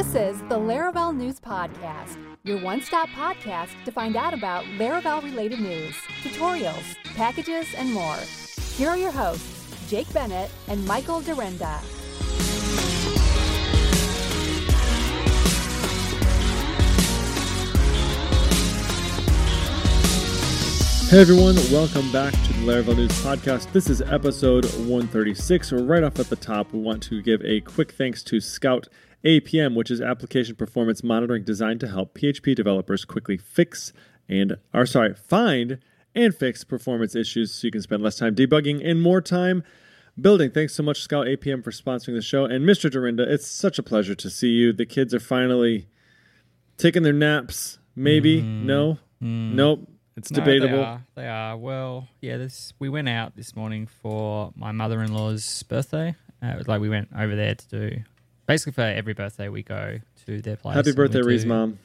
This is the Laravel News Podcast, your one stop podcast to find out about Laravel related news, tutorials, packages, and more. Here are your hosts, Jake Bennett and Michael Dyrynda. Hey everyone, welcome back to the Laravel News Podcast. This is episode 136. Right off at the top, we want to give a quick thanks to Scout APM, which is application performance monitoring designed to help PHP developers quickly fix and, or sorry, find and fix performance issues so you can spend less time debugging and more time building. Thanks so much, Scout APM, for sponsoring the show. And Mr. Dyrynda, it's such a pleasure to see you. The kids are finally taking their naps. Maybe? Mm. No? Mm. Nope. It's No, debatable. They are. They are. Well, yeah. This we went out this morning for my mother-in-law's birthday. Uh, it was like we went over there to do. Basically, for every birthday we go to their place. Happy birthday, Ree's mom.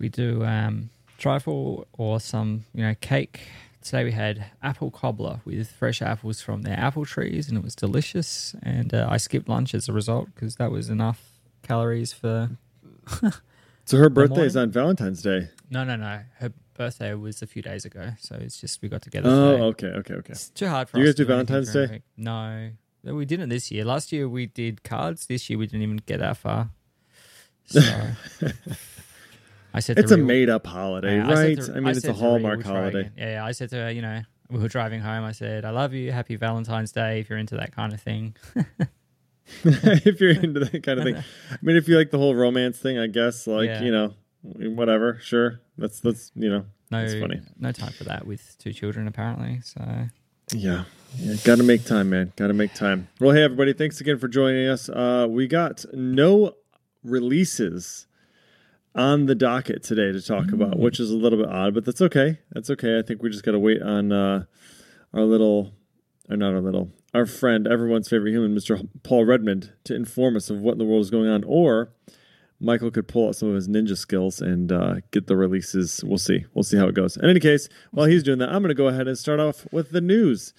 We do um, trifle or some, you know, cake. Today we had apple cobbler with fresh apples from their apple trees, and it was delicious. And uh, I skipped lunch as a result because that was enough calories for. So her birthday is on Valentine's Day. No, no, no. Her birthday was a few days ago, so it's just we got together. Oh, today. okay, okay, okay. It's too hard for you guys do Valentine's Day? No. We didn't this year. Last year we did cards. This year we didn't even get that far. So I said It's a Rhea- made-up holiday, Yeah, I said right? to- I mean, it's a Hallmark we'll holiday. Yeah, yeah, I said to her, you know, we were driving home. I said, "I love you. Happy Valentine's Day. If you're into that kind of thing." if you're into that kind of thing, I mean, if you like the whole romance thing, I guess, like Yeah. you know, whatever. Sure, that's that's you know, No, that's funny. no time for that with two children apparently. So Yeah. Yeah, got to make time, man. Got to make time. Well, hey, everybody. Thanks again for joining us. Uh, we got no releases on the docket today to talk about, which is a little bit odd, but that's okay. That's okay. I think we just got to wait on uh, our little, or not our little, our friend, everyone's favorite human, Mr. Paul Redmond, to inform us of what in the world is going on. Or Michael could pull out some of his ninja skills and uh, get the releases. We'll see. We'll see how it goes. In any case, while he's doing that, I'm going to go ahead and start off with the news.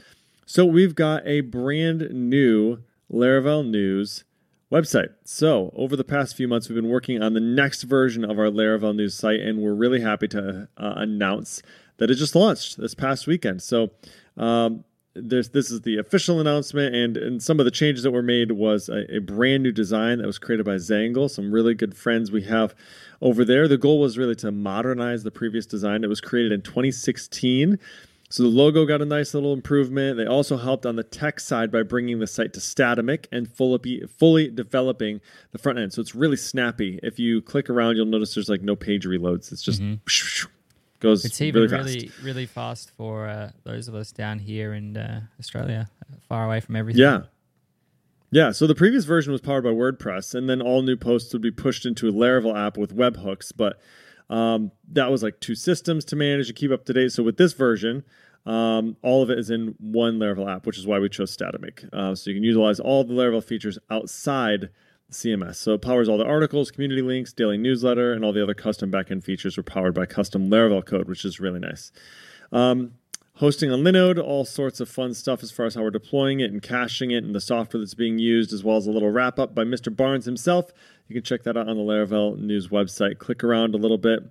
So we've got a brand new Laravel News website. So over the past few months, we've been working on the next version of our Laravel News site, and we're really happy to uh, announce that it just launched this past weekend. So um, there's, this is the official announcement, and, and some of the changes that were made was a, a brand new design that was created by Zaengle, some really good friends we have over there. The goal was really to modernize the previous design. It was created in 2016. So the logo got a nice little improvement. They also helped on the tech side by bringing the site to Statamic and fully, fully developing the front end. So it's really snappy. If you click around, you'll notice there's like no page reloads. It's just mm-hmm. Goes it's even really really fast. really, fast for uh, those of us down here in uh, Australia, far away from everything. Yeah. Yeah, so the previous version was powered by WordPress, and then all new posts would be pushed into a Laravel app with webhooks. But um, that was like two systems to manage and keep up to date. So with this version, um, all of it is in one Laravel app, which is why we chose Statamic. Uh, so you can utilize all the Laravel features outside CMS. So it powers all the articles, community links, daily newsletter, and all the other custom backend features are powered by custom Laravel code, which is really nice. Um, hosting on Linode, all sorts of fun stuff as far as how we're deploying it and caching it and the software that's being used, as well as a little wrap up by Mr. Barnes himself. You can check that out on the Laravel News website. Click around a little bit.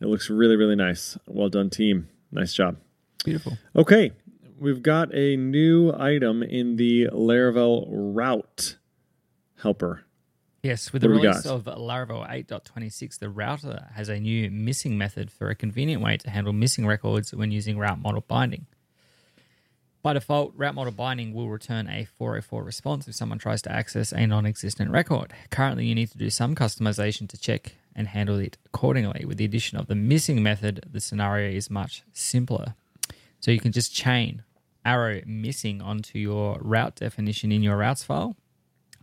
It looks really, really nice. Well done, team. Nice job. beautiful. Okay, we've got a new item in the Laravel route helper. Yes, with the What we release of Laravel 8.26, the router has a new missing method for a convenient way to handle missing records when using route model binding. By default, route model binding will return a 404 response if someone tries to access a non existent record. Currently, you need to do some customization to check and handle it accordingly. With the addition of the missing method, the scenario is much simpler. So you can just chain arrow missing onto your route definition in your routes file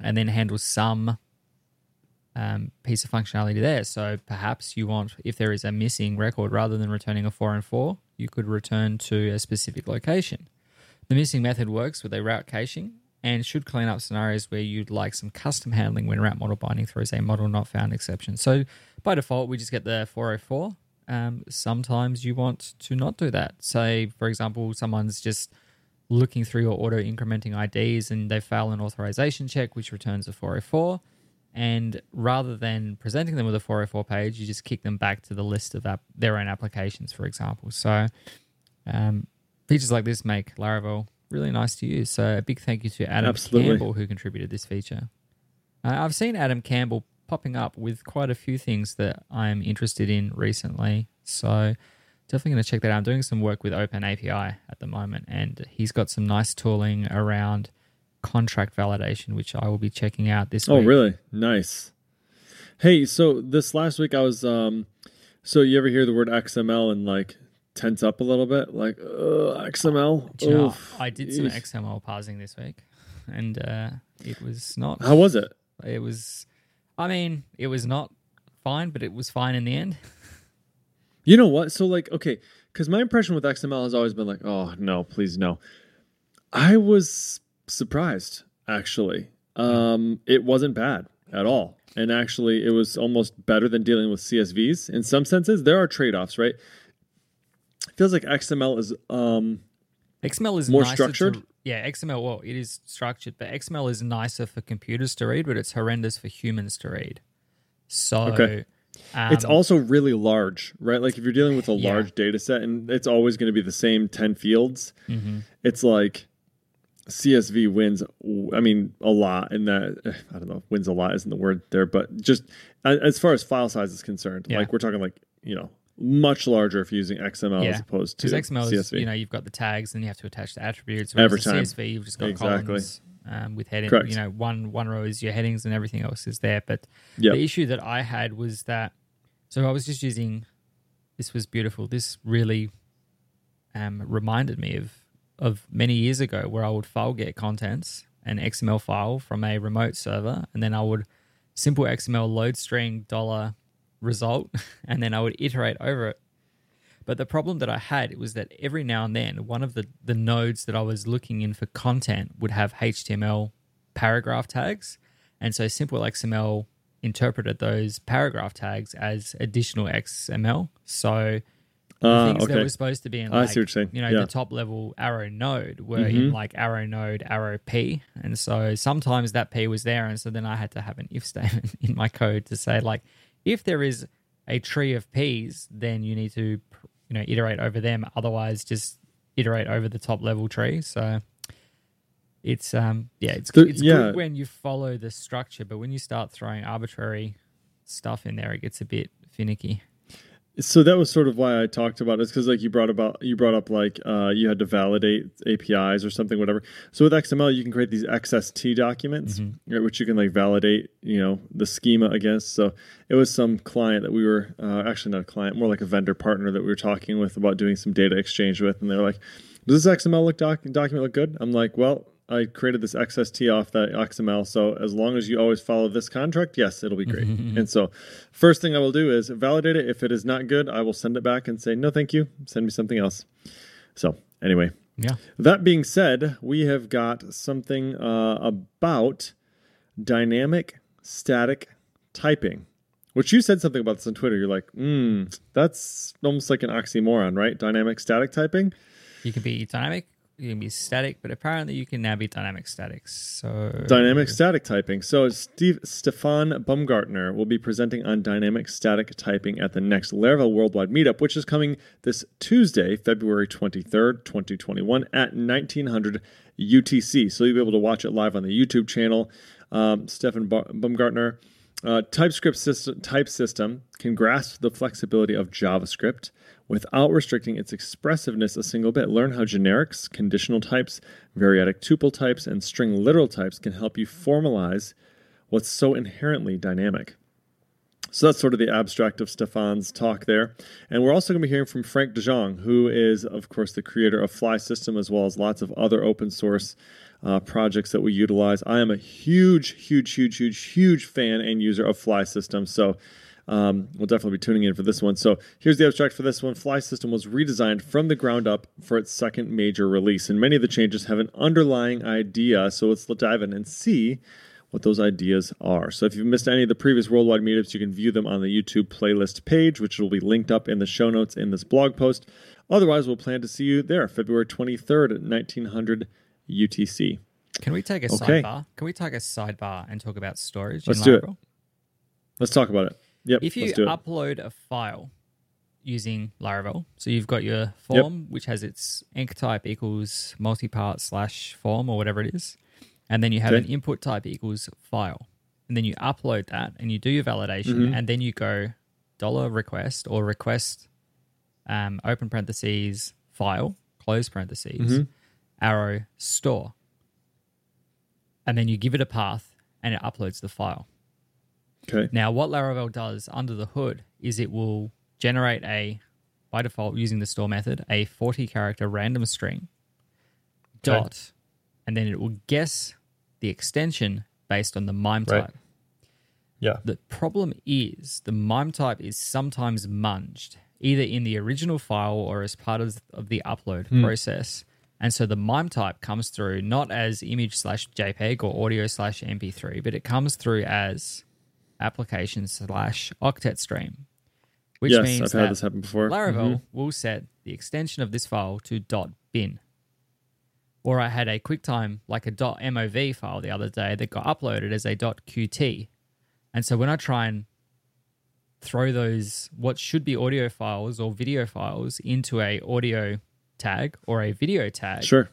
and then handle some um, piece of functionality there. So perhaps you want, if there is a missing record, rather than returning a four and four, you could return to a specific location. The missing method works with a route caching and should clean up scenarios where you'd like some custom handling when route model binding throws a model not found exception. So by default, we just get the 404. Um, sometimes you want to not do that. Say, for example, someone's just looking through your auto incrementing IDs and they fail an authorization check, which returns a 404 And rather than presenting them with a 404 page, you just kick them back to the list of app- their own applications, for example. So um, features like this make Laravel really nice to use. So a big thank you to Adam Absolutely. Campbell who contributed this feature. Uh, I've seen Adam Campbell popping up with quite a few things that I'm interested in recently. So definitely going to check that out. I'm doing some work with Open API at the moment, and he's got some nice tooling around contract validation, which I will be checking out this week. Oh, week. really? Nice. Hey, so this last week I was um so you ever hear the word XML and like tense up a little bit? Like, uh, XML? Do you know, Oof. I did some Eesh. XML parsing this week, and uh, it was not. How was it? It was, I mean, it was not fine, but it was fine in the end. You know what? So like, okay, because my impression with XML has always been like, oh no, please no. I was surprised actually. Um, it wasn't bad at all, and actually, it was almost better than dealing with CSVs in some senses. There are trade offs, right? It feels like XML is um XML is More structured? To, yeah, XML. Well, it is structured, but XML is nicer for computers to read, but it's horrendous for humans to read. So, Okay. um, it's also really large, right? Like if you're dealing with a Yeah. large data set and it's always going to be the same 10 fields, mhm. it's like CSV wins, I mean, a lot in that. eh, I don't know, wins a lot isn't the word there, but just as far as file size is concerned, Yeah. like we're talking like, you know, much larger if you're using XML Yeah. as opposed to because XML is CSV. you know you've got the tags and you have to attach the attributes. Every time. CSV you've just got Exactly. columns um, with heading. Correct. You know, one one row is your headings and everything else is there. But Yep. the issue that I had was that so I was just using. This was beautiful. This really um, reminded me of of many years ago where I would file get contents an XML file from a remote server, and then I would simple XML load string dollar result, and then I would iterate over it. But the problem that I had was that every now and then, one of the, the nodes that I was looking in for content would have HTML paragraph tags. And so Simple XML interpreted those paragraph tags as additional XML. So Ah, things that were supposed to be in I see what you're saying. you know, Yeah. the top level arrow node were Mhm. in like arrow node, arrow P. And so sometimes that P was there. And so then I had to have an if statement in my code to say, like, if there is a tree of P's, then you need to, you know, iterate over them. Otherwise, just iterate over the top level tree. So it's, um, yeah, it's, The- it's yeah. good when you follow the structure, but when you start throwing arbitrary stuff in there, it gets a bit finicky. So that was sort of why I talked about it. because like you brought about you brought up like uh, you had to validate APIs or something, whatever. So with XML, you can create these XSD documents, right, which you can like validate, you know, the schema against. So it was some client that we were uh, actually not a client, more like a vendor partner that we were talking with about doing some data exchange with, and they're like, "Does this XML look doc- document look good?" I'm like, "Well." I created this XSD off that XML. So as long as you always follow this contract, yes, it'll be great. and so first thing I will do is validate it. If it is not good, I will send it back and say, no, thank you. Send me something else. So anyway, Yeah. that being said, we have got something uh, about dynamic static typing, which you said something about this on Twitter. You're like, hmm, that's almost like an oxymoron, right? Dynamic static typing. You can be dynamic, you can be static, but apparently you can now be dynamic static. So Dynamic static typing. So Steve Stefan Baumgartner will be presenting on dynamic static typing at the next Laravel Worldwide Meetup, which is coming this Tuesday, February 23rd, 2021 at 1900 UTC. So you'll be able to watch it live on the YouTube channel. Um, Stefan ba- Baumgartner, uh, TypeScript system, type system can grasp the flexibility of JavaScript without restricting its expressiveness a single bit. Learn how generics, conditional types, variadic tuple types, and string literal types can help you formalize what's so inherently dynamic. So that's sort of the abstract of Stefan's talk there. And we're also going to be hearing from Frank de Jonge, who is, of course, the creator of Flysystem as well as lots of other open source uh, projects that we utilize. I am a huge, huge, huge, huge, huge fan and user of Flysystem. So um, we'll definitely be tuning in for this one. So here's the abstract for this one. Flysystem was redesigned from the ground up for its second major release, and many of the changes have an underlying idea. So let's dive in and see what those ideas are. So if you've missed any of the previous worldwide meetups, you can view them on the YouTube playlist page, which will be linked up in the show notes in this blog post. Otherwise, we'll plan to see you there February 23rd at 1900 UTC. Can we take a Okay. sidebar? Can we take a sidebar and talk about storage? Let's in do it. Let's talk about it. Yep. If you let's do it. upload a file using Laravel, so you've got your form, which has its enc type equals multipart slash form or whatever it is, and then you have Okay. an input type equals file, and then you upload that and you do your validation, Mm-hmm. and then you go dollar request or request um, open parentheses file close parentheses Mm-hmm. Arrow store, and then you give it a path and it uploads the file. okay. Now, what Laravel does under the hood is it will generate a, by default, using the store method, a 40 character random string Okay. dot, and then it will guess the extension based on the MIME Right. type. Yeah. The problem is the MIME type is sometimes munged, either in the original file or as part of, of the upload hmm. process. And so the MIME type comes through not as image slash JPEG or audio slash MP3, but it comes through as application slash octet stream, which yes, means I've that had this happen before. Laravel Mhm. will set the extension of this file to .bin. Or I had a QuickTime, like a .mov file the other day that got uploaded as a .qt. And so when I try and throw those, what should be audio files or video files into a audio tag or a video tag, Sure.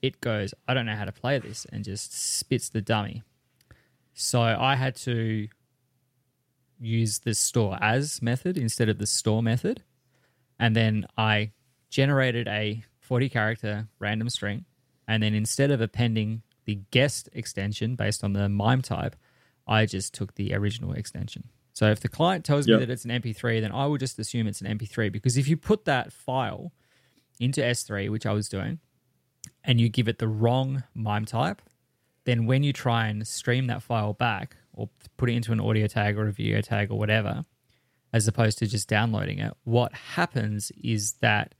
it goes, I don't know how to play this, and just spits the dummy. So I had to use the store as method instead of the store method. And then I generated a 40 character random string. And then instead of appending the guest extension based on the MIME type, I just took the original extension. So if the client tells Yep. me that it's an MP3, then I will just assume it's an MP3 because if you put that file into S3, which I was doing, and you give it the wrong MIME type, then when you try and stream that file back or put it into an audio tag or a video tag or whatever, as opposed to just downloading it, what happens is that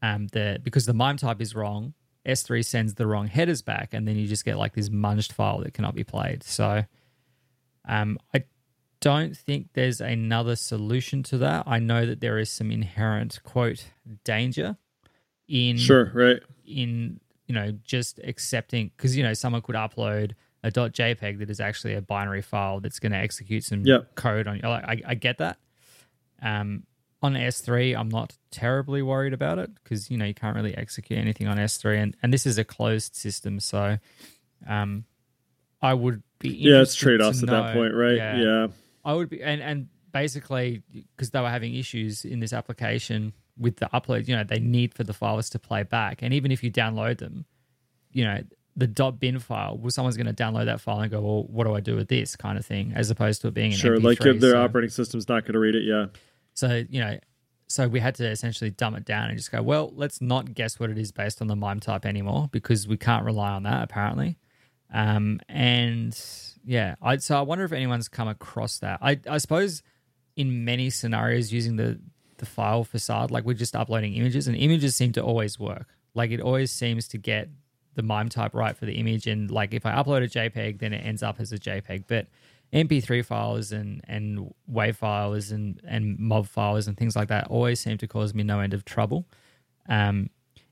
um, the because the MIME type is wrong, S3 sends the wrong headers back, and then you just get like this munged file that cannot be played. So um, I don't think there's another solution to that. I know that there is some inherent quote danger in Sure. Right. in you know just accepting because you know someone could upload a .jpeg that is actually a binary file that's going to execute some Yep. code on you. Like, I, I get that. Um, on S3, I'm not terribly worried about it because you know you can't really execute anything on S3, and and this is a closed system, so um, I would be Yeah, it's trade offs at that point, right? Yeah. I would be, and and basically because they were having issues in this application with the upload, you know, they need for the files to play back, and even if you download them, you know, the dot .bin file, well, someone's going to download that file and go, well, what do I do with this kind of thing, as opposed to it being an Sure. MP3. Like if their so, operating system's not going to read it. Yeah. so you know. So we had to essentially dumb it down and just go, well, let's not guess what it is based on the MIME type anymore because we can't rely on that apparently. Um, and yeah, I so I wonder if anyone's come across that. I I suppose in many scenarios using the the file facade, like we're just uploading images, and images seem to always work. Like it always seems to get the MIME type right for the image, and like if I upload a JPEG, then it ends up as a JPEG. But MP3 files and and WAV files and and MOV files and things like that always seem to cause me no end of trouble. Um,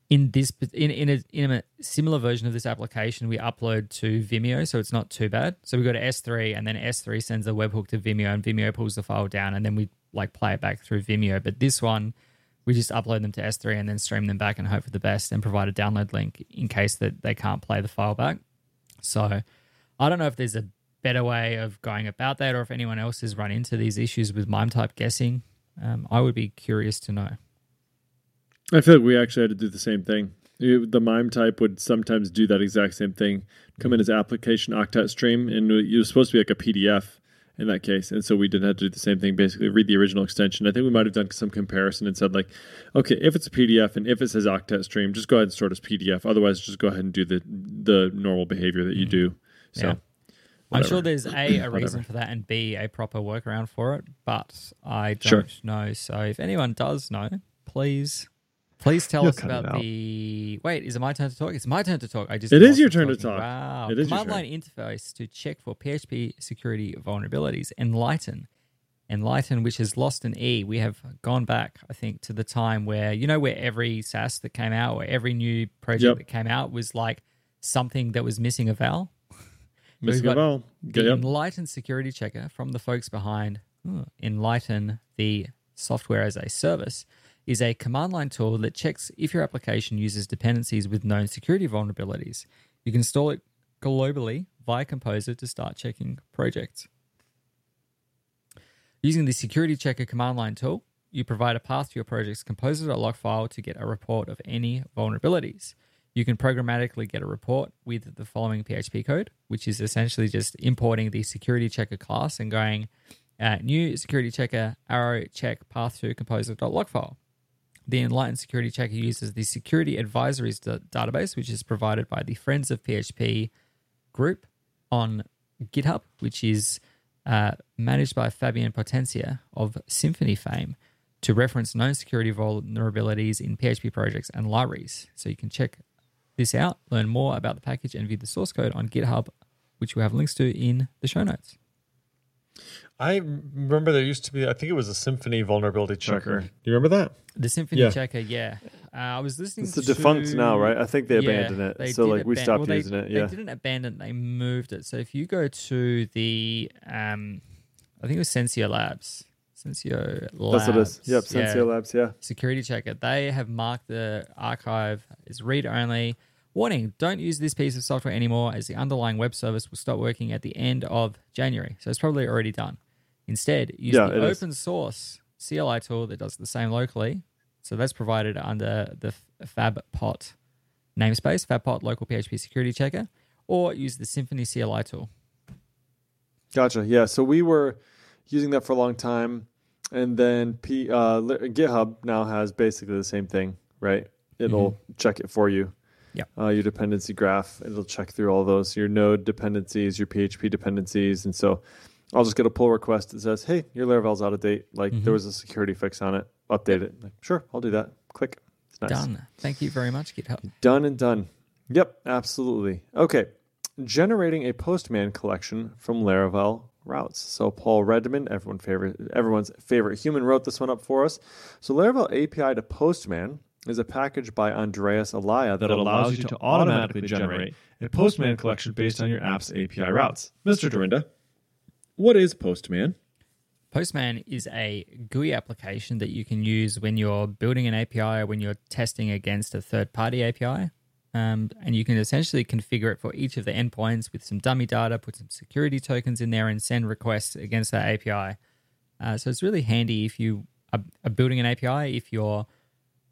in this in in a, in a similar version of this application, we upload to Vimeo, so it's not too bad. So we go to S3, and then S3 sends a webhook to Vimeo, and Vimeo pulls the file down, and then we like play it back through Vimeo. But this one, we just upload them to S3 and then stream them back and hope for the best, and provide a download link in case that they can't play the file back. So I don't know if there's a better way of going about that, or if anyone else has run into these issues with MIME type guessing. Um, I would be curious to know. I feel like we actually had to do the same thing. It- The MIME type would sometimes do that exact same thing. Come in as application octet stream, and it was supposed to be like a PDF in that case. And so we didn't have to do the same thing, basically read the original extension. I think we might have done some comparison and said like, okay, if it's a PDF and if it says octet stream, just go ahead and store it as PDF. Otherwise, just go ahead and do the the normal behavior that you mm-hmm. do. So. Yeah. I'm sure there's a a reason for that and b a proper workaround for it, but I don't Sure. know. So if anyone does know, please please tell You'll us about the. Wait, is it my turn to talk? It's my turn to talk. I just It is your turn to talk. Wow, It is your command line interface to check for PHP security vulnerabilities. Enlightn. Enlightn, which has lost an E. We have gone back, I think, to the time where, you know, where every SaaS that came out or every new project Yep. that came out was like something that was missing a vowel. Missing a vowel. the yep. Enlightn security checker from the folks behind oh, Enlightn, the software as a service, is a command line tool that checks if your application uses dependencies with known security vulnerabilities. You can install it globally via Composer to start checking projects. Using the security checker command line tool, you provide a path to your project's composer.lock file to get a report of any vulnerabilities. You can programmatically get a report with the following PHP code, which is essentially just importing the security checker class and going uh, new security checker arrow check path to composer.lock file. The Enlightened Security Checker uses the Security Advisories da- database, which is provided by the Friends of PHP group on GitHub, which is uh, managed by Fabien Potencier of Symfony fame to reference known security vulnerabilities in PHP projects and libraries. So you can check this out, learn more about the package, and view the source code on GitHub, which we have links to in the show notes. I remember there used to be, I think it was a Symfony vulnerability checker. Do you remember that? The Symfony Yeah. Checker, yeah. Uh, I was listening It's the to... defunct now, right? I think they Yeah, abandoned it. they so did like we stopped well, they- using it. Yeah. They didn't abandon it, they moved it. So if you go to the, um, I think it was Sensio Labs. Sensio Labs. That's what it is. Yep, yeah. Sensio Labs, yeah. security checker. They have marked the archive as read only. Warning, don't use this piece of software anymore as the underlying web service will stop working at the end of January. So it's probably already done. Instead, use Yeah, the it is. open source CLI tool that does the same locally. So that's provided under the FabPot namespace, FabPot Local PHP Security Checker, or use the Symfony CLI tool. Gotcha. Yeah. So we were using that for a long time. And then P, uh, GitHub now has basically the same thing, right? It'll check it for you. Yep. Uh, your dependency graph, it'll check through all those, your node dependencies, your PHP dependencies. And so I'll just get a pull request that says, hey, your Laravel's out of date. Like there was a security fix on it. Update it. Like, sure, I'll do that. Click. It's nice. Done. Thank you very much, GitHub. Done and done. Yep, absolutely. Okay, generating a Postman collection from Laravel routes. So Paul Redmond, everyone favorite, everyone's favorite human, wrote this one up for us. So Laravel API to Postman is a package by Andreas Elia that, allows you to automatically generate a Postman collection based on your app's API routes. Mr. Dyrynda, what is Postman? Postman is a GUI application that you can use when you're building an API or when you're testing against a third party API. Um, and you can essentially configure it for each of the endpoints with some dummy data, put some security tokens in there, and send requests against that API. Uh, so it's really handy if you are, are building an API, if you're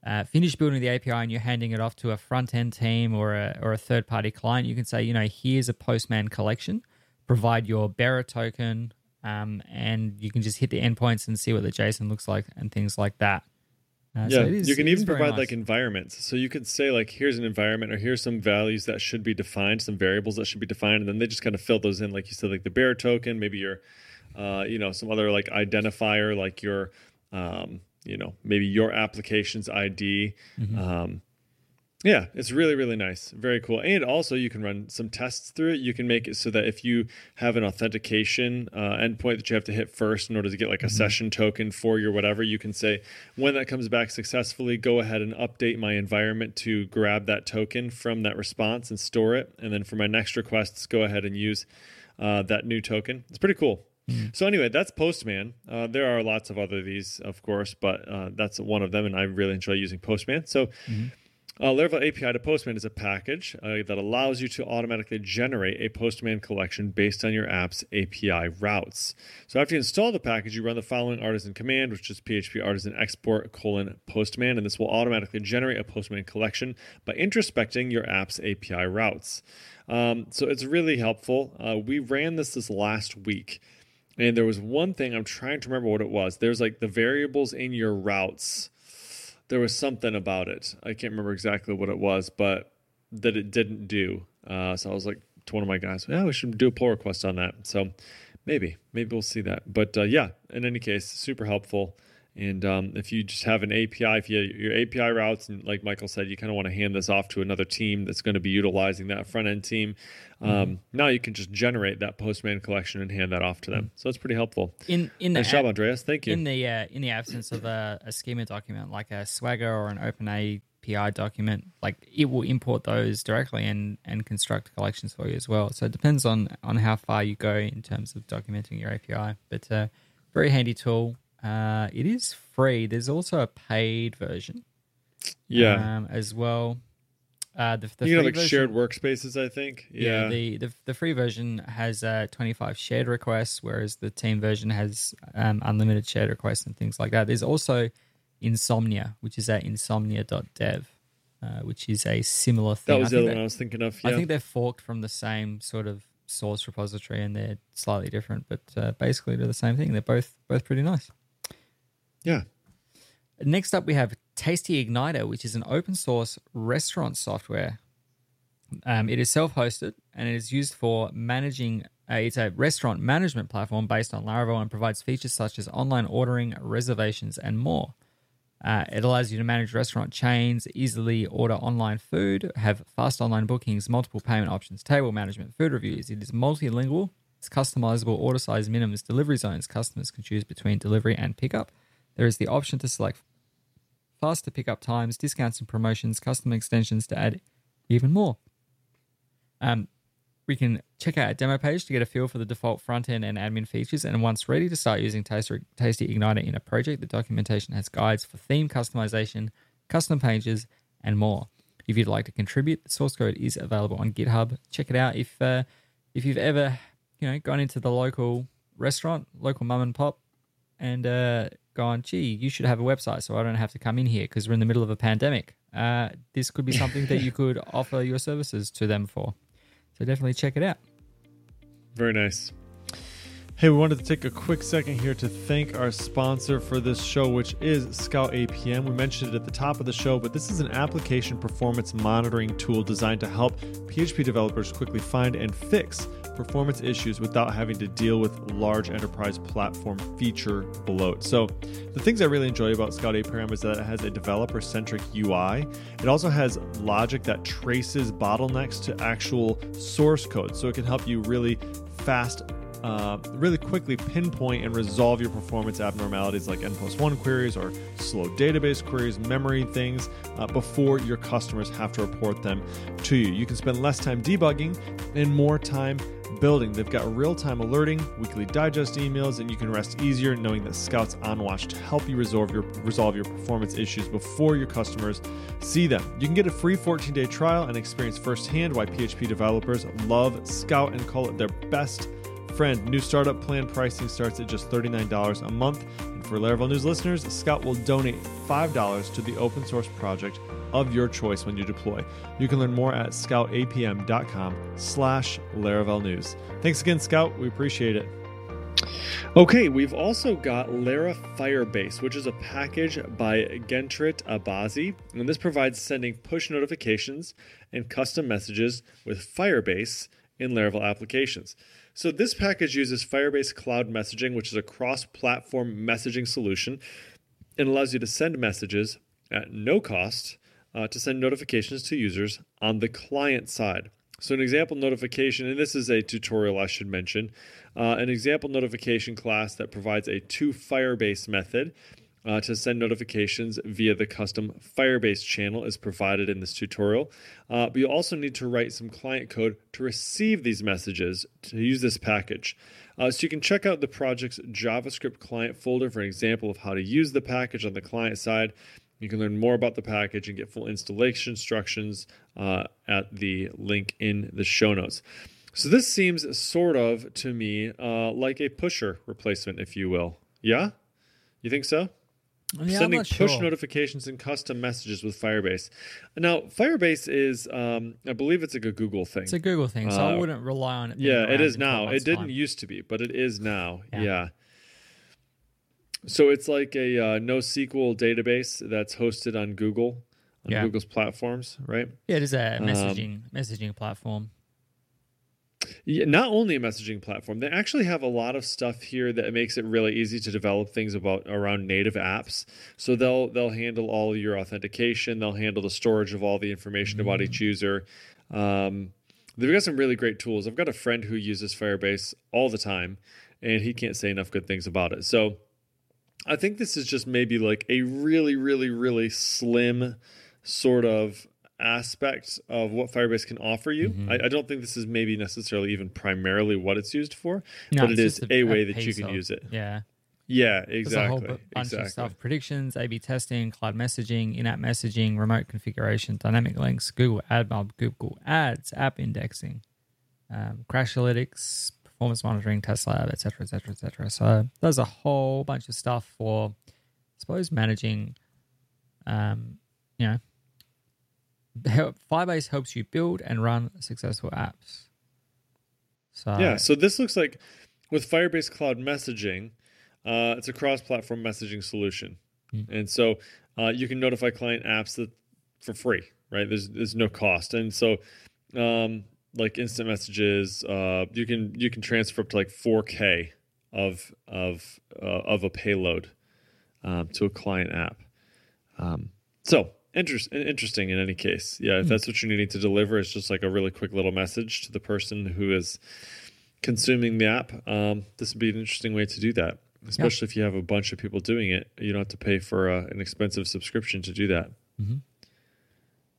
uh, finished building the API and you're handing it off to a front end team or a, or a third party client, you can say, you know, here's a Postman collection, provide your bearer token, um, and you can just hit the endpoints and see what the JSON looks like and things like that. Uh, so Yeah, you can even provide nice. like environments. So you could say like, here's an environment, or here's some values that should be defined, some variables that should be defined, and then they just kind of fill those in, like you said, like the bearer token, maybe your, uh, you know, some other like identifier, like your, um, you know, maybe your application's ID. Mm-hmm. Um, yeah, it's really, really nice. Very cool. And also, you can run some tests through it. You can make it so that if you have an authentication uh, endpoint that you have to hit first in order to get like a session token for your whatever, you can say, when that comes back successfully, go ahead and update my environment to grab that token from that response and store it. And then for my next requests, go ahead and use uh, that new token. It's pretty cool. So anyway, that's Postman. Uh, there are lots of other these, of course, but uh, that's one of them, and I really enjoy using Postman. So uh, Laravel API to Postman is a package uh, that allows you to automatically generate a Postman collection based on your app's API routes. So after you install the package, you run the following artisan command, which is PHP artisan export colon Postman, and this will automatically generate a Postman collection by introspecting your app's API routes. Um, so it's really helpful. Uh, we ran this this last week. And there was one thing I'm trying to remember what it was. There's like the variables in your routes. There was something about it. I can't remember exactly what it was, but that it didn't do. Uh, so I was like to one of my guys, yeah, we should do a pull request on that. So maybe, maybe we'll see that. But uh, yeah, in any case, super helpful. And um, if you just have an API, if you your API routes, and like Michael said, you kind of want to hand this off to another team that's going to be utilizing that front end team. Um, Now you can just generate that Postman collection and hand that off to them. So it's pretty helpful. in in the job, app- Andreas. Thank you. in the uh, in the absence of a, a schema document like a Swagger or an OpenA API document, like it will import those directly and and construct collections for you as well. So it depends on on how far you go in terms of documenting your API. But uh, very handy tool. Uh, it is free. There's also a paid version. Yeah. Um, as well. Uh, the, the you know, like version- shared workspaces, I think. yeah, Yeah. the, the the free version has uh, 25 shared requests, whereas the team version has um, unlimited shared requests and things like that. There's also Insomnia, which is at insomnia.dev, uh, which is a similar thing. that was I the other one I was thinking of. Yeah. I think they're forked from the same sort of source repository, and they're slightly different, but uh, basically they're the same thing. They're both both pretty nice. Yeah. Next up, we have Tasty Igniter, which is an open source restaurant software. Um, it is self hosted and it is used for managing. Uh, it's a restaurant management platform based on Laravel and provides features such as online ordering, reservations, and more. Uh, it allows you to manage restaurant chains, easily order online food, have fast online bookings, multiple payment options, table management, food reviews. It is multilingual. It's customizable order size minimums, delivery zones. Customers can choose between delivery and pickup. There is the option to select faster pickup times, discounts and promotions, custom extensions to add even more. Um, we can check out a demo page to get a feel for the default front end and admin features. And once ready to start using Tasty, Tasty Igniter in a project, the documentation has guides for theme customization, custom pages, and more. If you'd like to contribute, the source code is available on GitHub. Check it out. If uh, if you've ever you know gone into the local restaurant, local mum and pop, and uh, gone, gee, you should have a website so I don't have to come in here because we're in the middle of a pandemic. Uh, this could be something that you could offer your services to them for. So definitely check it out. Very nice. Hey, we wanted to take a quick second here to thank our sponsor for this show, which is Scout APM. We mentioned it at the top of the show, but this is an application performance monitoring tool designed to help PHP developers quickly find and fix performance issues without having to deal with large enterprise platform feature bloat. So, the things I really enjoy about Scout APM is that it has a developer centric UI. It also has logic that traces bottlenecks to actual source code, so it can help you really fast uh, really quickly pinpoint and resolve your performance abnormalities like n plus one queries or slow database queries, memory things, uh, before your customers have to report them to you. You can spend less time debugging and more time building. They've got real time alerting, weekly digest emails, and you can rest easier knowing that Scout's on watch to help you resolve your resolve your performance issues before your customers see them. You can get a free 14 day trial and experience firsthand why PHP developers love Scout and call it their best friend. New startup plan pricing starts at just $39 a month. And for Laravel News listeners, Scout will donate $5 to the open source project of your choice when you deploy. You can learn more at scoutapm.com slash Laravel News. Thanks again, Scout. We appreciate it. Okay, we've also got Lara Firebase, which is a package by Gentrit Abazi, and this provides sending push notifications and custom messages with Firebase in Laravel applications. So this package uses Firebase Cloud Messaging, which is a cross-platform messaging solution, and allows you to send messages at no cost uh, to send notifications to users on the client side. So, an example notification, and this is a tutorial I should mention, uh, an example notification class that provides a to Firebase method uh, to send notifications via the custom Firebase channel is provided in this tutorial. Uh, but you also need to write some client code to receive these messages to use this package. Uh, so you can check out the project's JavaScript client folder for an example of how to use the package on the client side. You can learn more about the package and get full installation instructions uh, at the link in the show notes. So this seems sort of to me uh, like a pusher replacement, if you will. Yeah, you think so? Yeah, Sending push sure. notifications and custom messages with Firebase. Now, Firebase is, um, I believe it's like a Google thing. It's a Google thing, so I Uh, wouldn't rely on it. yeah, it is in 12 now. It didn't time. used to be, but it is now. Yeah. Yeah. So it's like a uh, NoSQL database that's hosted on Google, on Yeah. Google's platforms, right? Yeah, it is a Um, messaging messaging platform. Yeah, not only a messaging platform, they actually have a lot of stuff here that makes it really easy to develop things about around native apps. So they'll they'll handle all of your authentication, they'll handle the storage of all the information about each user. Um, they've got some really great tools. I've got a friend who uses Firebase all the time, and he can't say enough good things about it. So I think this is just maybe like a really, really, really slim sort of aspect of what Firebase can offer you. Mm-hmm. I, I, don't think this is maybe necessarily even primarily what it's used for, No, but it's is just a, way that you can of- use it. Yeah. Yeah, There's exactly. a whole bunch exactly. of stuff: predictions, A/B testing, cloud messaging, in-app messaging, remote configuration, dynamic links, Google AdMob, Google Ads, app indexing, um, Crashlytics, performance monitoring, test lab, etc., etc., etc. So there's a whole bunch of stuff for, I suppose, managing. Um, you know, Firebase helps you build and run successful apps. So Yeah, so this looks like with Firebase Cloud Messaging, uh, it's a cross-platform messaging solution, and so uh, you can notify client apps that for free, right? There's there's no cost, and so um, like instant messages, uh, you can you can transfer up to like 4K of of uh, of a payload um, to a client app. Um, so interest, interesting in any case. Yeah, if that's what you're needing to deliver, it's just like a really quick little message to the person who is consuming the app. Um, this would be an interesting way to do that, especially if you have a bunch of people doing it. You don't have to pay for uh, an expensive subscription to do that.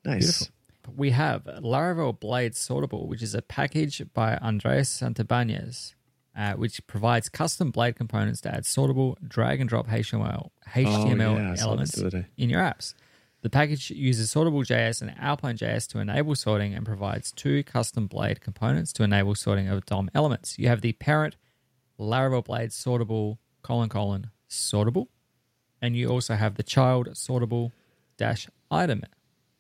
Nice. Beautiful. we have Laravel Blade Sortable, which is a package by Andres Santibanez, uh, which provides custom Blade components to add sortable drag and drop HTML, HTML Oh, yeah, I saw this elements day. in your apps. The package uses Sortable.js and Alpine.js to enable sorting and provides two custom Blade components to enable sorting of DOM elements. You have the parent Laravel Blade Sortable colon colon sortable, and you also have the child sortable dash item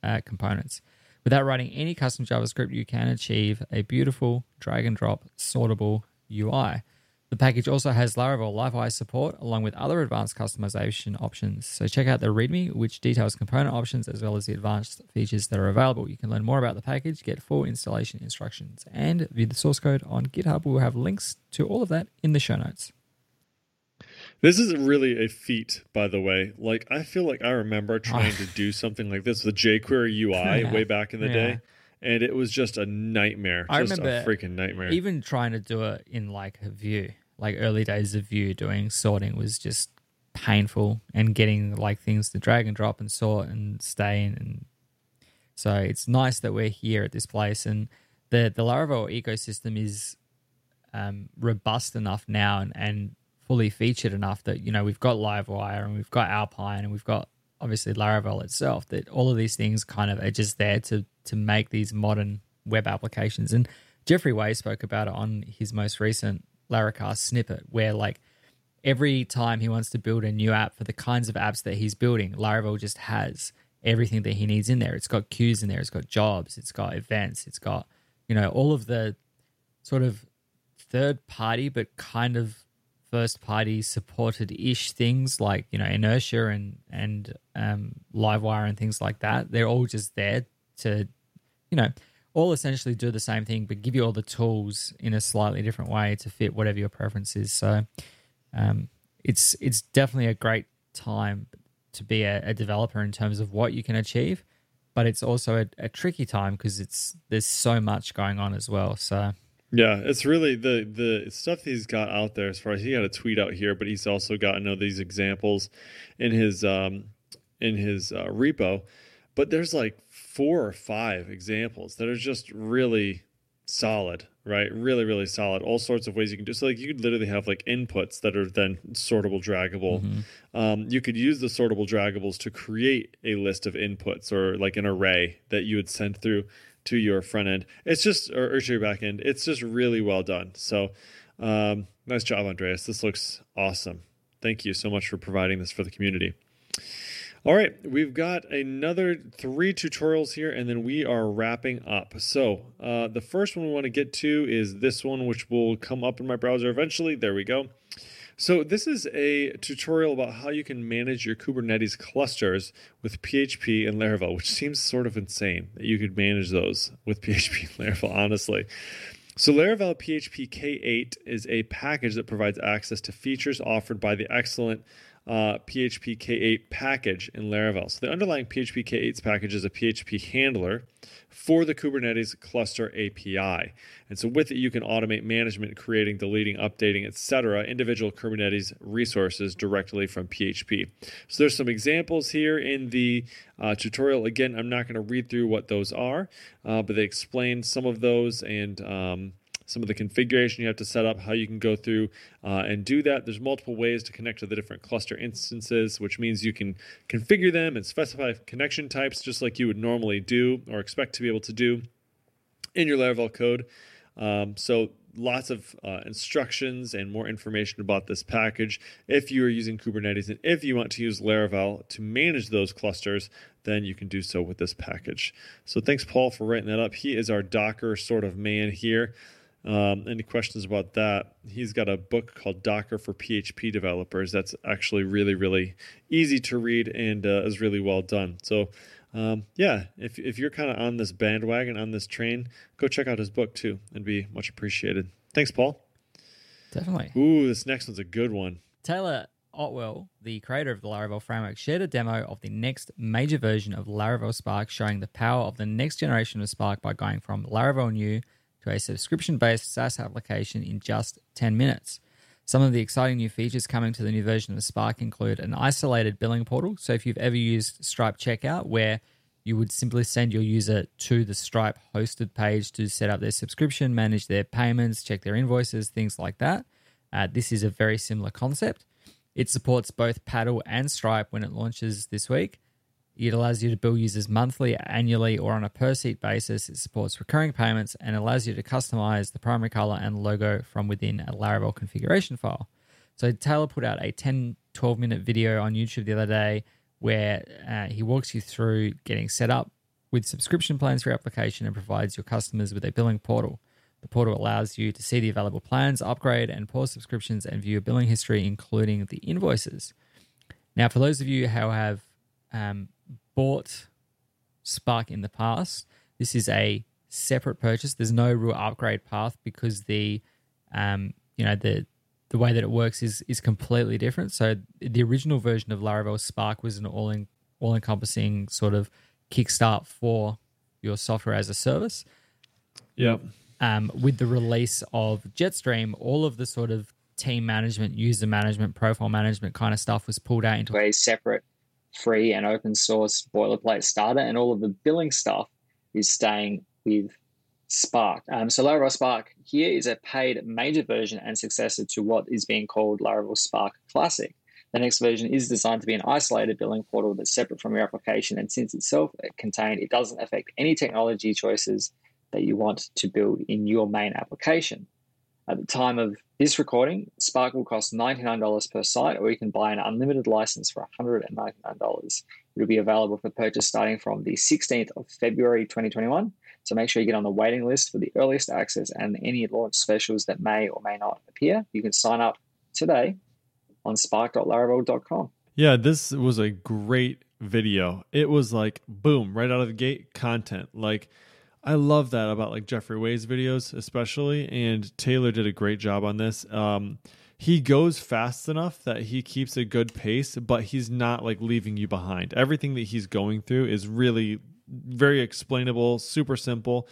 uh, components. Without writing any custom JavaScript, you can achieve a beautiful drag and drop sortable UI. The package also has Laravel Livewire support along with other advanced customization options. So check out the README, which details component options as well as the advanced features that are available. You can learn more about the package, get full installation instructions, and view the source code on GitHub. We'll have links to all of that in the show notes. This is really a feat, by the way. Like I feel like I remember ah. trying to do something like this with jQuery UI Yeah. way back in the Yeah. day, and it was just a nightmare. I just remember a freaking nightmare. Even trying to do it in like Vue, like early days of Vue, doing sorting was just painful, and getting like things to drag and drop and sort and stay in. And so it's nice that we're here at this place, and the the Laravel ecosystem is um, robust enough now and, and fully featured enough that you know we've got Livewire and we've got Alpine and we've got obviously Laravel itself. That all of these things kind of are just there to to make these modern web applications. And Jeffrey Way spoke about it on his most recent Laracast snippet, where like every time he wants to build a new app for the kinds of apps that he's building, Laravel just has everything that he needs in there. It's got queues in there, it's got jobs, it's got events, it's got you know all of the sort of third party but kind of first party supported ish things like you know inertia and and um, livewire and things like that. They're all just there to you know all essentially do the same thing but give you all the tools in a slightly different way to fit whatever your preference is so um, it's it's definitely a great time to be a, a developer in terms of what you can achieve but it's also a, a tricky time because it's there's so much going on as well so Yeah, it's really the the stuff he's got out there. As far as he got a tweet out here, but he's also got you know these examples in his um in his uh, repo. But there's like four or five examples that are just really solid, right? Really, really solid. All sorts of ways you can do. So like you could literally have like inputs that are then sortable, draggable. Um, you could use the sortable draggables to create a list of inputs or like an array that you would send through to your front end. It's just or, or to your back end. It's just really well done. So um, nice job, Andreas. This looks awesome. Thank you so much for providing this for the community. All right, we've got another three tutorials here, and then we are wrapping up. So, uh, the first one we want to get to is this one, which will come up in my browser eventually. There we go. So, this is a tutorial about how you can manage your Kubernetes clusters with PHP and Laravel, which seems sort of insane that you could manage those with PHP and Laravel, honestly. So, Laravel PHP K8 is a package that provides access to features offered by the excellent uh, PHP K8 package in Laravel. So the underlying PHP K8's package is a PHP handler for the Kubernetes cluster API. And so with it, you can automate management, creating, deleting, updating, etc., individual Kubernetes resources directly from PHP. So there's some examples here in the uh, tutorial. Again, I'm not going to read through what those are, uh, but they explain some of those and um, some of the configuration you have to set up, how you can go through uh, and do that. There's multiple ways to connect to the different cluster instances, which means you can configure them and specify connection types just like you would normally do or expect to be able to do in your Laravel code. Um, so lots of uh, instructions and more information about this package. If you are using Kubernetes and if you want to use Laravel to manage those clusters, then you can do so with this package. So thanks, Paul, for writing that up. He is our Docker sort of man here. Um, any questions about that? He's got a book called Docker for PHP developers. That's actually really, really easy to read and uh, is really well done. So, um, yeah, if, if you're kind of on this bandwagon, on this train, go check out his book too It'd be much appreciated. Thanks, Paul. Definitely. Ooh, this next one's a good one. Taylor Otwell, the creator of the Laravel framework, shared a demo of the next major version of Laravel Spark, showing the power of the next generation of Spark by going from Laravel New to a subscription based SaaS application in just 10 minutes. Some of the exciting new features coming to the new version of Spark include an isolated billing portal. So, if you've ever used Stripe Checkout, where you would simply send your user to the Stripe hosted page to set up their subscription, manage their payments, check their invoices, things like that. Uh, this is a very similar concept. It supports both Paddle and Stripe when it launches this week. It allows you to bill users monthly, annually, or on a per seat basis. It supports recurring payments and allows you to customize the primary color and logo from within a Laravel configuration file. So, Taylor put out a 10 12 minute video on YouTube the other day where uh, he walks you through getting set up with subscription plans for your application and provides your customers with a billing portal. The portal allows you to see the available plans, upgrade and pause subscriptions, and view your billing history, including the invoices. Now, for those of you who have um, bought Spark in the past. This is a separate purchase. There's no real upgrade path because the um, you know the the way that it works is is completely different. So the original version of Laravel Spark was an all in all encompassing sort of kickstart for your software as a service. Yep. Um, with the release of Jetstream, all of the sort of team management, user management, profile management kind of stuff was pulled out into a separate free and open source boilerplate starter, and all of the billing stuff is staying with Spark. Um, so Laravel Spark here is a paid major version and successor to what is being called Laravel Spark Classic. The next version is designed to be an isolated billing portal that's separate from your application, and since it's self-contained, it doesn't affect any technology choices that you want to build in your main application. At the time of this recording, Spark will cost $99 per site, or you can buy an unlimited license for $199. It'll be available for purchase starting from the 16th of February 2021. So make sure you get on the waiting list for the earliest access and any launch specials that may or may not appear. You can sign up today on spark.laravel.com. Yeah, this was a great video. It was like boom, right out of the gate content. Like I love that about like Jeffrey Way's videos, especially. And Taylor did a great job on this. Um, he goes fast enough that he keeps a good pace, but he's not like leaving you behind. Everything that he's going through is really very explainable, super simple.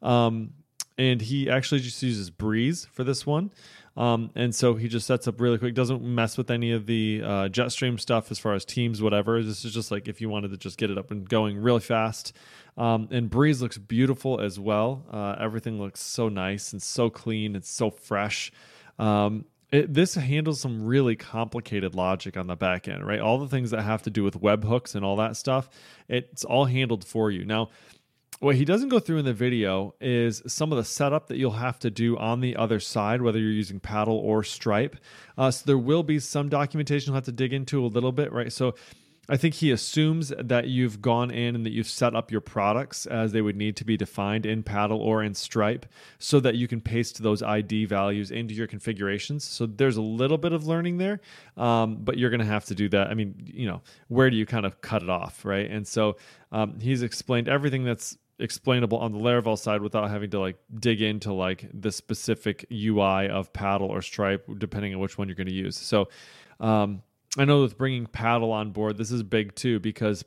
Um, and he actually just uses Breeze for this one. Um, and so he just sets up really quick, doesn't mess with any of the uh, Jetstream stuff as far as teams, whatever. This is just like if you wanted to just get it up and going really fast. Um, and Breeze looks beautiful as well. Uh, everything looks so nice and so clean. and so fresh. Um, it, this handles some really complicated logic on the back end, right? All the things that have to do with webhooks and all that stuff, it's all handled for you. Now, what he doesn't go through in the video is some of the setup that you'll have to do on the other side, whether you're using Paddle or Stripe. Uh, so there will be some documentation you'll have to dig into a little bit, right? So I think he assumes that you've gone in and that you've set up your products as they would need to be defined in Paddle or in Stripe so that you can paste those ID values into your configurations. So there's a little bit of learning there, um, but you're going to have to do that. I mean, you know, where do you kind of cut it off, right? And so um, he's explained everything that's explainable on the Laravel side without having to like dig into like the specific UI of Paddle or Stripe, depending on which one you're going to use. So, um, I know with bringing Paddle on board, this is big too because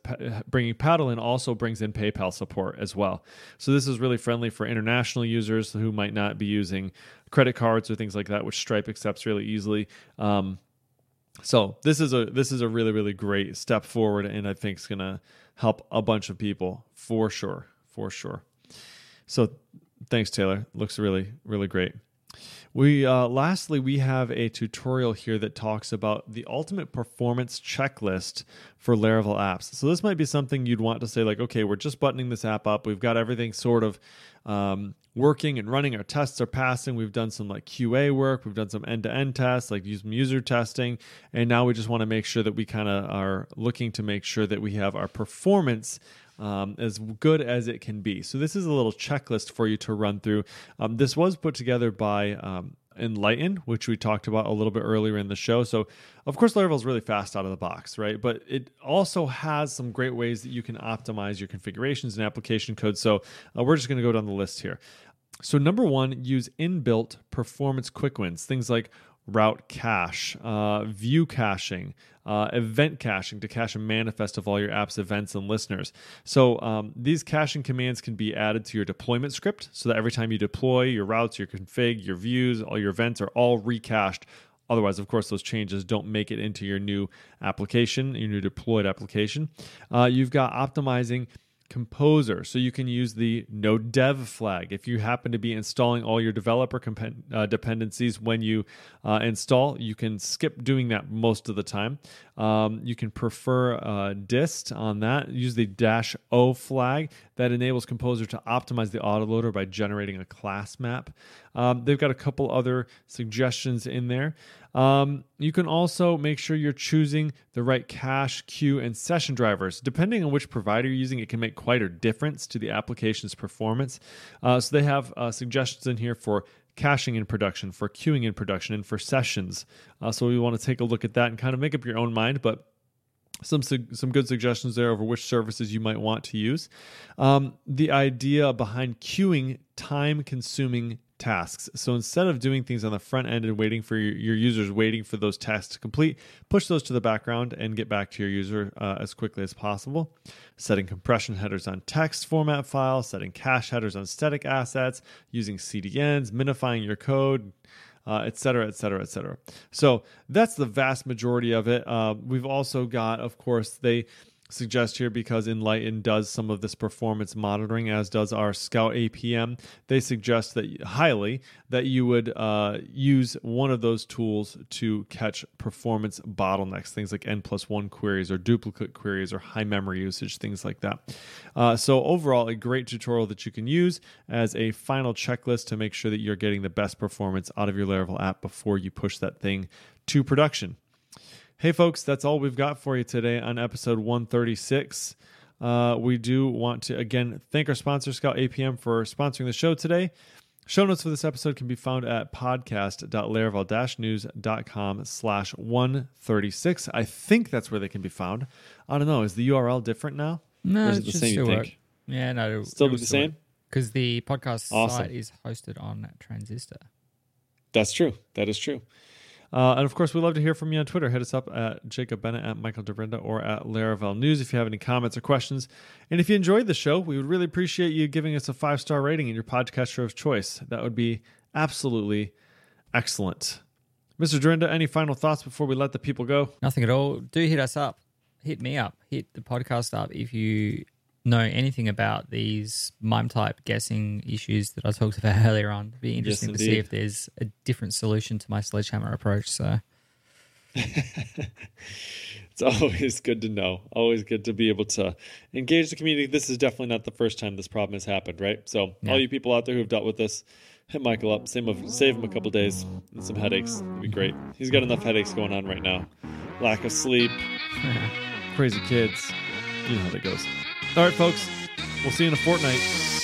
bringing Paddle in also brings in PayPal support as well. So this is really friendly for international users who might not be using credit cards or things like that, which Stripe accepts really easily. Um, so this is a this is a really really great step forward, and I think it's gonna help a bunch of people for sure, for sure. So thanks, Taylor. Looks really really great. We uh, lastly we have a tutorial here that talks about the ultimate performance checklist for Laravel apps. So this might be something you'd want to say like, okay, we're just buttoning this app up. We've got everything sort of um, working and running. Our tests are passing. We've done some like QA work. We've done some end to end tests, like use user testing, and now we just want to make sure that we kind of are looking to make sure that we have our performance um, as good as it can be. So this is a little checklist for you to run through. Um, this was put together by um, Enlightn, which we talked about a little bit earlier in the show. So, of course, Laravel is really fast out of the box, right? But it also has some great ways that you can optimize your configurations and application code. So, uh, we're just going to go down the list here. So, number one, use inbuilt performance quick wins, things like route cache, uh, view caching, uh, event caching to cache a manifest of all your app's events and listeners. So um, these caching commands can be added to your deployment script so that every time you deploy your routes, your config, your views, all your events are all recached. Otherwise, of course, those changes don't make it into your new application, your new deployed application. Uh, you've got optimizing Composer. So you can use the no dev flag if you happen to be installing all your developer uh, dependencies when you uh, install. You can skip doing that most of the time. Um, you can prefer uh, dist on that. Use the dash O flag that enables Composer to optimize the autoloader by generating a class map. Um, they've got a couple other suggestions in there. Um, you can also make sure you're choosing the right cache, queue, and session drivers. Depending on which provider you're using, it can make quite a difference to the application's performance. Uh, so they have uh, suggestions in here for caching in production, for queuing in production, and for sessions. Uh, so we want to take a look at that and kind of make up your own mind, but some some good suggestions there over which services you might want to use. Um, the idea behind queuing time consuming tasks. So instead of doing things on the front end and waiting for your, users waiting for those tasks to complete, push those to the background and get back to your user uh, as quickly as possible. Setting compression headers on text format files, setting cache headers on static assets, using CDNs, minifying your code, uh, et cetera, et cetera, et cetera. So that's the vast majority of it. Uh, we've also got, of course, they suggest here because Enlightn does some of this performance monitoring, as does our Scout APM. They suggest that highly that you would uh, use one of those tools to catch performance bottlenecks, things like n plus one queries or duplicate queries or high memory usage, things like that. Uh, so overall, a great tutorial that you can use as a final checklist to make sure that you're getting the best performance out of your Laravel app before you push that thing to production. Hey, folks, that's all we've got for you today on episode 136. Uh, we do want to again thank our sponsor, Scout APM, for sponsoring the show today. Show notes for this episode can be found at podcast.laravel-news.com slash 136. I think that's where they can be found. I don't know. Is the URL different now? No, or is it it the same, you think? work. Yeah, no, it'll- Still the same? Because the podcast Awesome. site is hosted on Transistor. That's true. That is true. Uh, and of course, we love to hear from you on Twitter. Hit us up at Jacob Bennett, at Michael Dyrynda, or at Laravel News if you have any comments or questions. And if you enjoyed the show, we would really appreciate you giving us a five star rating in your podcaster of choice. That would be absolutely excellent. Mr. Dyrynda, any final thoughts before we let the people go? Nothing at all. Do hit us up. Hit me up. Hit the podcast up if you know anything about these mime type guessing issues that I talked about earlier on. It'd be interesting to see if there's a different solution to my sledgehammer approach. So It's always good to know. Always good to be able to engage the community. This is definitely not the first time this problem has happened, right? So, Yeah. all you people out there who've dealt with this, hit Michael up, save him, save him a couple days and some headaches. It'd be great. He's got enough headaches going on right now. Lack of sleep, crazy kids. You know how that goes. All right, folks. We'll see you in a fortnight.